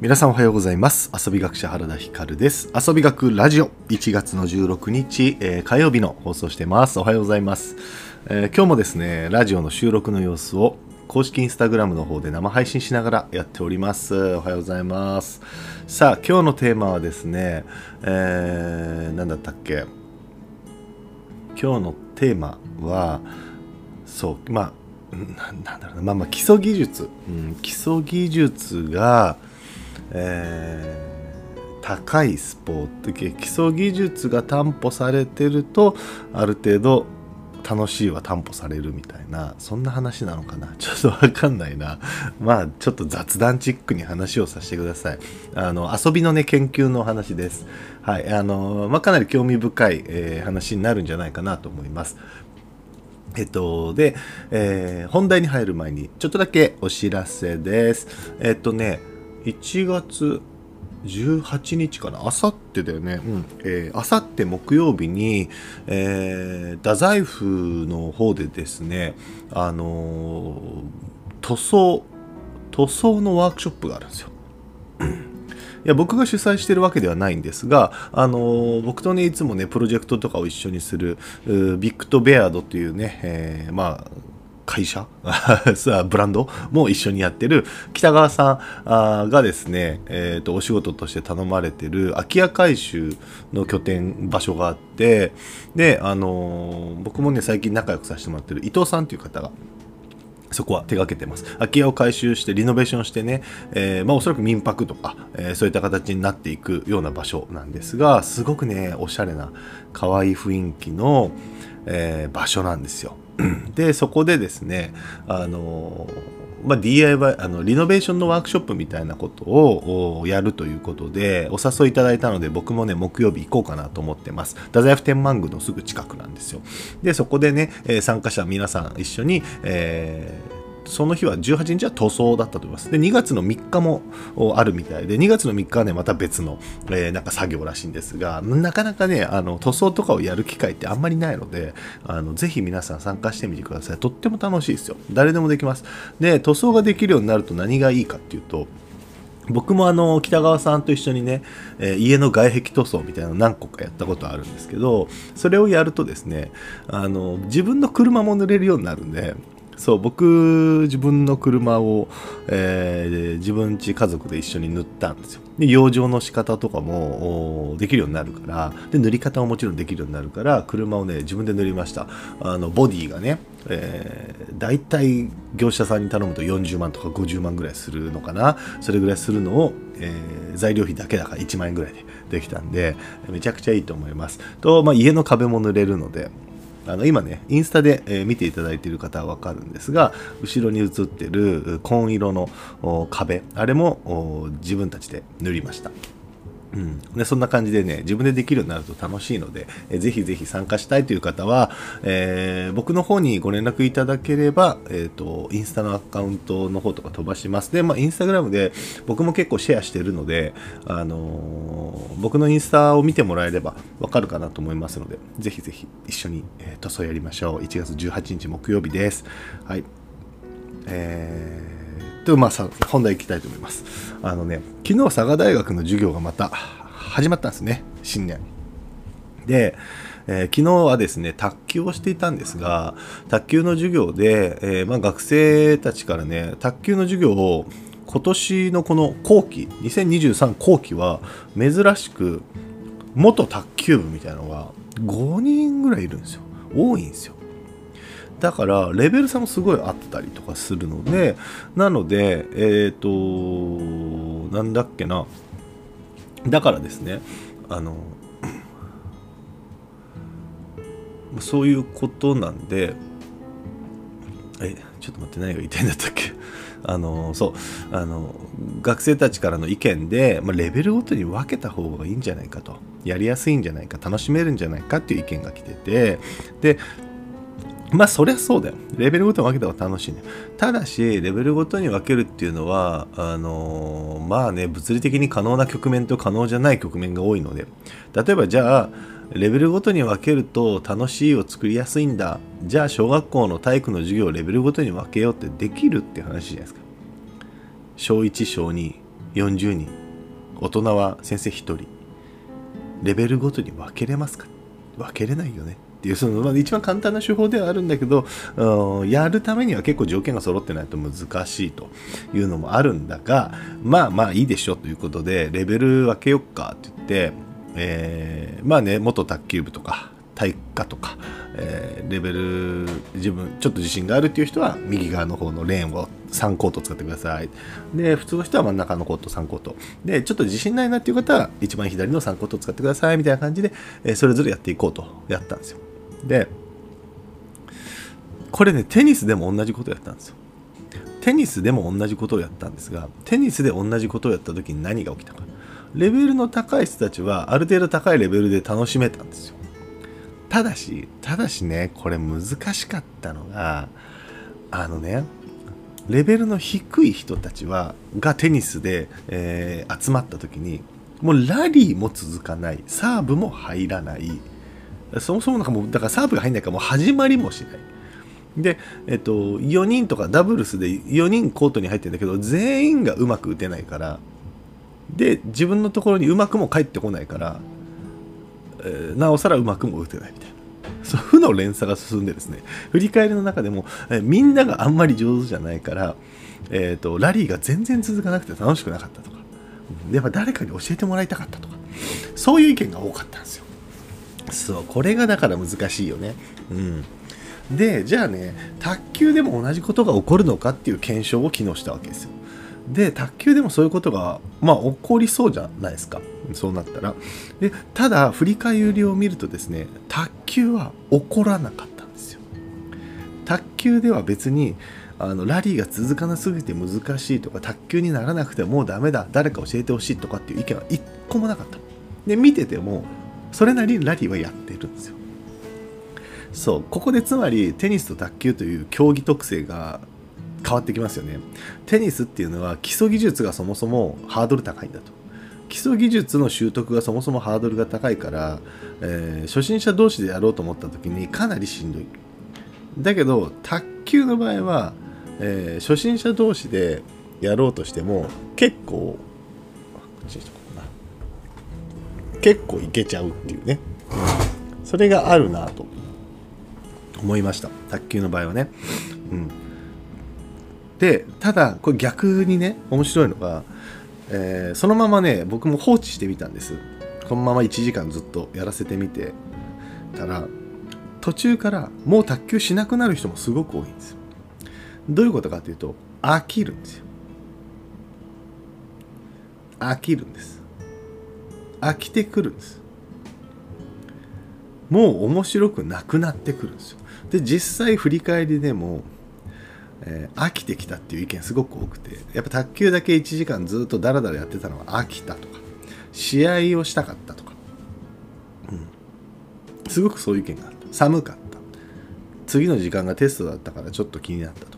皆さんおはようございます。遊び学者原田光です。遊び学ラジオ。1月の16日、えー、火曜日の放送してます。おはようございます、えー、今日もですねラジオの収録の様子を公式インスタグラムの方で生配信しながらやっております。おはようございます。さあ今日のテーマはですね、えー、何だったっけ？今日のテーマはそうまあなんだろうな。まあまあ基礎技術、うん、基礎技術がえー、高いスポーツ基礎技術が担保されてるとある程度楽しいは担保されるみたいなそんな話なのかな？ちょっとわかんないな。まあちょっと雑談チックに話をさせてください。あの遊びのね研究の話です。はいあのまあ、かなり興味深い、えー、話になるんじゃないかなと思います。えっと、で、えー、本題に入る前に、ちょっとだけお知らせです。えっとね、1月18日かなあさってだよね。うん。えあさって木曜日に、えー、太宰府の方でですね、あのー、塗装、塗装のワークショップがあるんですよ。いや僕が主催してるわけではないんですが、あのー、僕とねいつもねプロジェクトとかを一緒にするビッグとベアードというね、えー、まあ会社？ブランド？も一緒にやってる北川さんがですね、えーと、お仕事として頼まれてる空き家回収の拠点場所があってで、あのー、僕もね最近仲良くさせてもらってる伊藤さんという方がそこは手がけてます。空き家を改修してリノベーションしてね、えー、まあおそらく民泊とか、えー、そういった形になっていくような場所なんですが、すごくね、おしゃれな可愛い雰囲気の、えー、場所なんですよ。でそこでですねあのまあ、DIY あのリノベーションのワークショップみたいなことをやるということでお誘いいただいたので僕もね木曜日行こうかなと思ってます。太宰府天満宮のすぐ近くなんですよ。でそこでね、え参加者皆さん一緒に、えーその日は18日は塗装だったと思います。で、2月の3日もあるみたいで、2月の3日はね、また別の、えー、なんか作業らしいんですが、なかなかね、あの、塗装とかをやる機会ってあんまりないので、あの、ぜひ皆さん参加してみてください。とっても楽しいですよ。誰でもできます。で、塗装ができるようになると何がいいかっていうと、僕もあの北川さんと一緒にね、えー、家の外壁塗装みたいなの何個かやったことあるんですけどそれをやるとですねあの自分の車も塗れるようになるんでそう僕自分の車を、えー、自分家家族で一緒に塗ったんですよ。で養生の仕方とかもできるようになるからで塗り方ももちろんできるようになるから車をね自分で塗りました。あのボディがね、えー、大体業者さんに頼むと40万とか50万ぐらいするのかな。それぐらいするのを、えー、材料費だけだから1万円ぐらいでできたんでめちゃくちゃいいと思います。と、まあ、家の壁も塗れるのであの今ね、インスタで、見ていただいている方はわかるんですが、後ろに映ってる紺色の壁、あれも自分たちで塗りました。うん、でそんな感じでね自分でできるようになると楽しいので、えぜひぜひ参加したいという方は、えー、僕の方にご連絡いただければ、えーと、インスタのアカウントの方とか飛ばします。で、まあ、インスタグラムで僕も結構シェアしてるので、あのー、僕のインスタを見てもらえればわかるかなと思いますのでぜひぜひ一緒に、えー、塗装やりましょう。1月18日木曜日です。はい。えーでまあ本題いきたいと思います。あのね昨日佐賀大学の授業がまた始まったんですね。新年。で、えー、昨日はですね卓球をしていたんですが卓球の授業で、えー、まあ、学生たちからね卓球の授業を今年のこの後期2023後期は珍しく元卓球部みたいなのが5人ぐらいいるんですよ。多いんですよ。だからレベル差もすごいあったりとかするのでなのでえっ、ー、となんだっけな。だからですねあのそういうことなんでえちょっと待って何が言いたいんだったっけ？あのそうあの学生たちからの意見で、まあ、レベルごとに分けた方がいいんじゃないかと。やりやすいんじゃないか楽しめるんじゃないかっていう意見が来ててでまあそりゃそうだよ。レベルごとに分けた方が楽しいね。ただし、レベルごとに分けるっていうのは、あのー、まあね、物理的に可能な局面と可能じゃない局面が多いので、例えばじゃあ、レベルごとに分けると楽しいを作りやすいんだ。じゃあ小学校の体育の授業をレベルごとに分けようってできるって話じゃないですか。小1、小2、40人大人は先生1人レベルごとに分けれますか？分けれないよねっていうその、まあ、一番簡単な手法ではあるんだけど、うん、やるためには結構条件が揃ってないと難しいというのもあるんだがまあまあいいでしょうということでレベル分けよっかって言って、えー、まあね元卓球部とか体育科とか、えー、レベル自分ちょっと自信があるっていう人は右側の方のレーンを3コート使ってください。で普通の人は真ん中のコート3コート。でちょっと自信ないなっていう方は一番左の3コート使ってくださいみたいな感じで、えー、それぞれやっていこうとやったんですよ。でこれねテニスでも同じことやったんですよ。テニスでも同じことをやったんですがテニスで同じことをやった時に何が起きたか。レベルの高い人たちはある程度高いレベルで楽しめたんですよ。ただしただしねこれ難しかったのがあのねレベルの低い人たちはがテニスで、えー、集まった時にもうラリーも続かないサーブも入らないそもそもなんかもうだからサーブが入んないからもう始まりもしないで、えっと、4人とかダブルスで4人コートに入ってるんだけど全員がうまく打てないからで自分のところにうまくも返ってこないからえー、なおさらうまくも打てないみたいな。そう負の連鎖が進んでですね、振り返りの中でも、えー、みんながあんまり上手じゃないから、えーと、ラリーが全然続かなくて楽しくなかったとか、やっぱ誰かに教えてもらいたかったとか、そういう意見が多かったんですよ。そう、これがだから難しいよね。うん。で、じゃあね、卓球でも同じことが起こるのかっていう検証を機能したわけですよ。で卓球でもそういうことが、まあ、起こりそうじゃないですかそうなったらでただ振り返りを見るとですね卓球は起こらなかったんですよ卓球では別にあのラリーが続かなすぎて難しいとか卓球にならなくてもうダメだ誰か教えてほしいとかっていう意見は一個もなかったで見ててもそれなりにラリーはやってるんですよ。そうここでつまりテニスと卓球という競技特性が変わってきますよね。テニスっていうのは基礎技術がそもそもハードル高いんだと。基礎技術の習得がそもそもハードルが高いから、えー、初心者同士でやろうと思った時にかなりしんどい。だけど卓球の場合は、えー、初心者同士でやろうとしても結構こっちにしと結構いけちゃうっていうね。それがあるなと。思いました。卓球の場合はね。うん。でただこれ逆にね面白いのが、えー、そのままね僕も放置してみたんです。このまま1時間ずっとやらせてみて。たら途中からもう卓球しなくなる人もすごく多いんですどういうことかというと飽きるんですよ。飽きるんです。飽きてくるんです。もう面白くなくなってくるんですよ。で実際振り返りでもえー、飽きてきたっていう意見すごく多くてやっぱ卓球だけ1時間ずっとダラダラやってたのは飽きたとか試合をしたかったとか、うん、すごくそういう意見があった。寒かった。次の時間がテストだったからちょっと気になったとか。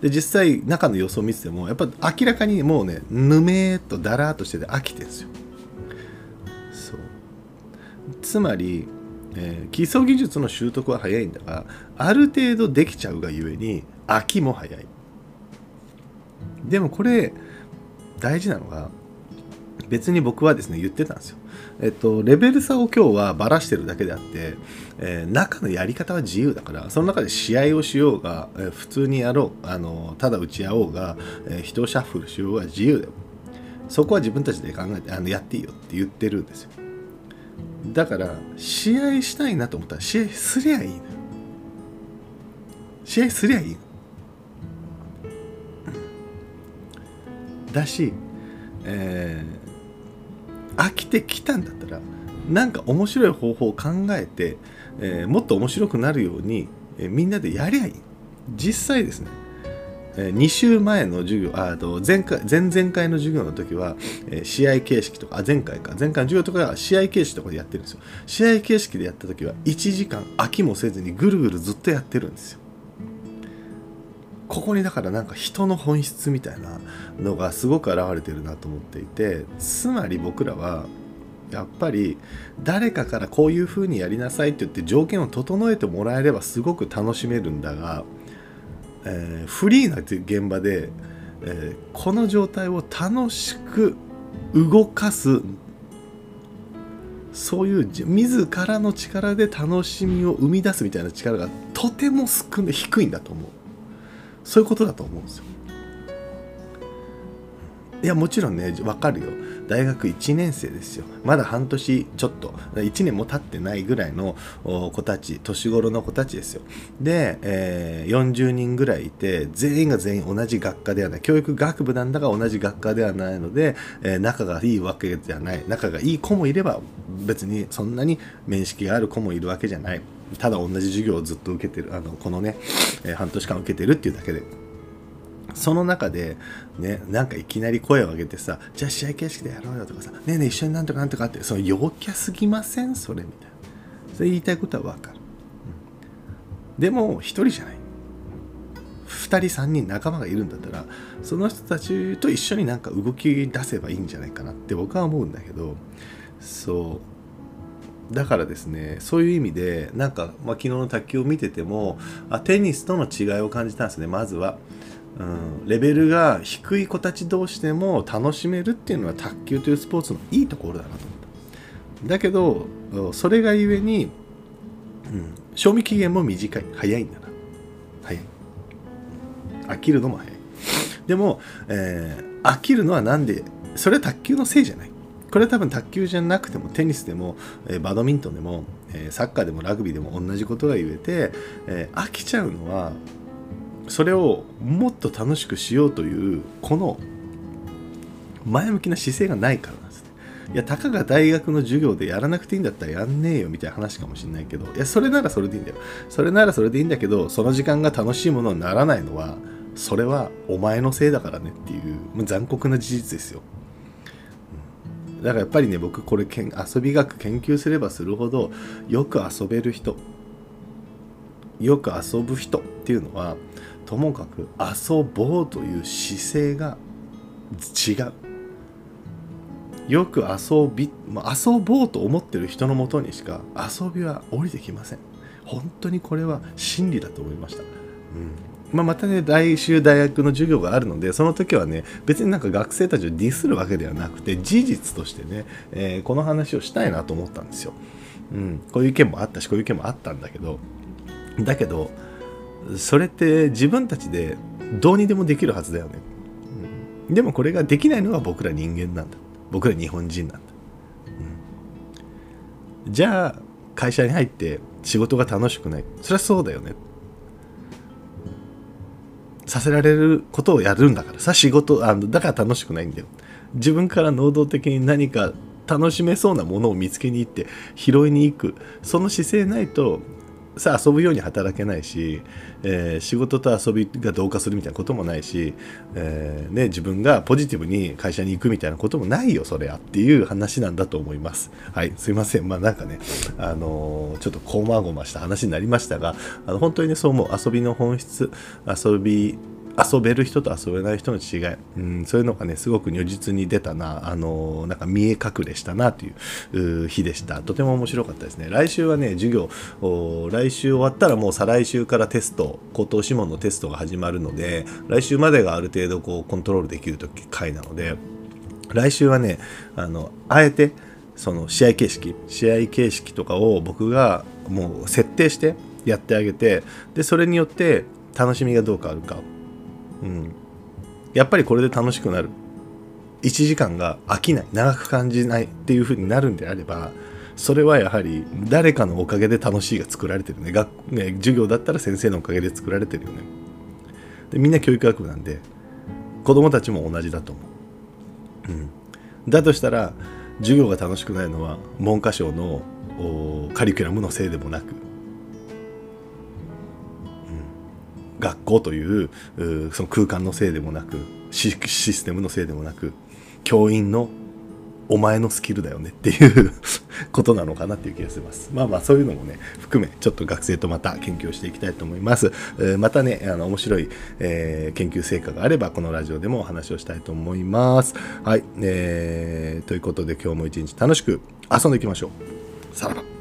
で実際中の様子を見ててもやっぱ明らかにもうねぬめーっとだらーっとしてて飽きてるんですよ。そう。つまりえー、基礎技術の習得は早いんだがある程度できちゃうがゆえに飽きも早い。でもこれ大事なのが別に僕はですね言ってたんですよ。えっと、レベル差を今日はばらしてるだけであって、えー、中のやり方は自由だからその中で試合をしようが、えー、普通にやろうあのただ打ち合おうが、えー、人をシャッフルしようが自由だよ。そこは自分たちで考えてあのやっていいよって言ってるんですよ。だから試合したいなと思ったら試合すりゃいいの試合すりゃいいだし、えー、飽きてきたんだったらなんか面白い方法を考えて、えー、もっと面白くなるように、えー、みんなでやりゃいい実際ですね2週前の授業、あと前回、前々回の授業の時は、え試合形式とか、あ、前回か、前回の授業とかは試合形式とかでやってるんですよ。試合形式でやった時は1時間飽きもせずにぐるぐるずっとやってるんですよ。ここにだからなんか人の本質みたいなのがすごく現れてるなと思っていて、つまり僕らは、やっぱり誰かからこういう風にやりなさいって言って条件を整えてもらえればすごく楽しめるんだがえー、フリーな現場で、えー、この状態を楽しく動かすそういう自らの力で楽しみを生み出すみたいな力がとても少ない低いんだと思う。そういうことだと思うんですよ。いやもちろんね分かるよ。大学1年生ですよ。まだ半年ちょっと。1年も経ってないぐらいの子たち年頃の子たちですよ。で、えー、40人ぐらいいて全員が全員同じ学科ではない。教育学部なんだが同じ学科ではないので、えー、仲がいいわけじゃない。仲がいい子もいれば別にそんなに面識がある子もいるわけじゃない。ただ同じ授業をずっと受けてるあのこのね、えー、半年間受けてるっていうだけでその中で、ね、なんかいきなり声を上げてさ、じゃあ試合形式でやろうよとかさ、ねえねえ一緒になんとかなんとかって、その陽キャすぎません？それみたいな。それ言いたいことはわかる。うん、でも、一人じゃない。2人3人仲間がいるんだったらその人たちと一緒になんか動き出せばいいんじゃないかなって僕は思うんだけどそうだからですねそういう意味でなんか、まあ、昨日の卓球を見ててもあテニスとの違いを感じたんですねまずは。うん、レベルが低い子たち同士でも楽しめるっていうのは卓球というスポーツのいいところだなと思った。だけどそれがゆえに、うん、賞味期限も短い。早いんだな。早い。飽きるのも早い。でも、えー、飽きるのはなんでそれは卓球のせいじゃない。これは多分卓球じゃなくてもテニスでも、え、バドミントンでも、え、サッカーでもラグビーでも同じことが言えて、え、飽きちゃうのはそれをもっと楽しくしようというこの前向きな姿勢がないからなんですね。いや、たかが大学の授業でやらなくていいんだったらやんねえよみたいな話かもしれないけど、いや、それならそれでいいんだよ。それならそれでいいんだけど、その時間が楽しいものにならないのは、それはお前のせいだからねっていう残酷な事実ですよ。だからやっぱりね、僕これけん遊び学研究すればするほど、よく遊べる人、よく遊ぶ人っていうのは、ともかく遊ぼうという姿勢が違う。よく遊び遊ぼうと思ってる人のもとにしか遊びは降りてきません。本当にこれは真理だと思いました、うん。まあ、またね来週大学の授業があるのでその時はね別になんか学生たちをディスるわけではなくて事実としてね、えー、この話をしたいなと思ったんですよ、うん、こういう意見もあったしこういう意見もあったんだけどだけどそれって自分たちでどうにでもできるはずだよね、うん、でもこれができないのは僕ら人間なんだ。僕ら日本人なんだ、うん、じゃあ会社に入って仕事が楽しくない。それはそうだよね。させられることをやるんだからさ仕事あのだから楽しくないんだよ。自分から能動的に何か楽しめそうなものを見つけに行って拾いに行く。その姿勢ないとさあ遊ぶように働けないし、えー、仕事と遊びが同化するみたいなこともないし、えー、ね、自分がポジティブに会社に行くみたいなこともないよそれやっていう話なんだと思います。はいすいません。まあなんかねあのー、ちょっとこまごました話になりましたがあの本当にねそう思う。遊びの本質遊び遊べる人と遊べない人の違い、うん、そういうのがねすごく如実に出たなあのなんか見え隠れしたなという日でした。とても面白かったですね。来週はね授業来週終わったらもう再来週からテスト口頭諮問のテストが始まるので来週までがある程度こうコントロールできる回なので来週はねあのあえてその試合形式試合形式とかを僕がもう設定してやってあげてでそれによって楽しみがどう変わるかうん、やっぱりこれで楽しくなる。1時間が飽きない。長く感じないっていう風になるんであればそれはやはり誰かのおかげで楽しいが作られてるね。学ね授業だったら先生のおかげで作られてるよね。でみんな教育学部なんで子供たちも同じだと思う、うん、だとしたら授業が楽しくないのは文科省のカリキュラムのせいでもなく学校というその空間のせいでもなくシステムのせいでもなく教員のお前のスキルだよねっていう ことなのかなっていう気がします。まあまあそういうのもね、含めちょっと学生とまた研究をしていきたいと思います。え、またね、あの面白い、えー、研究成果があればこのラジオでもお話をしたいと思います。はい。えー、ということで今日も一日楽しく遊んでいきましょう。さらば。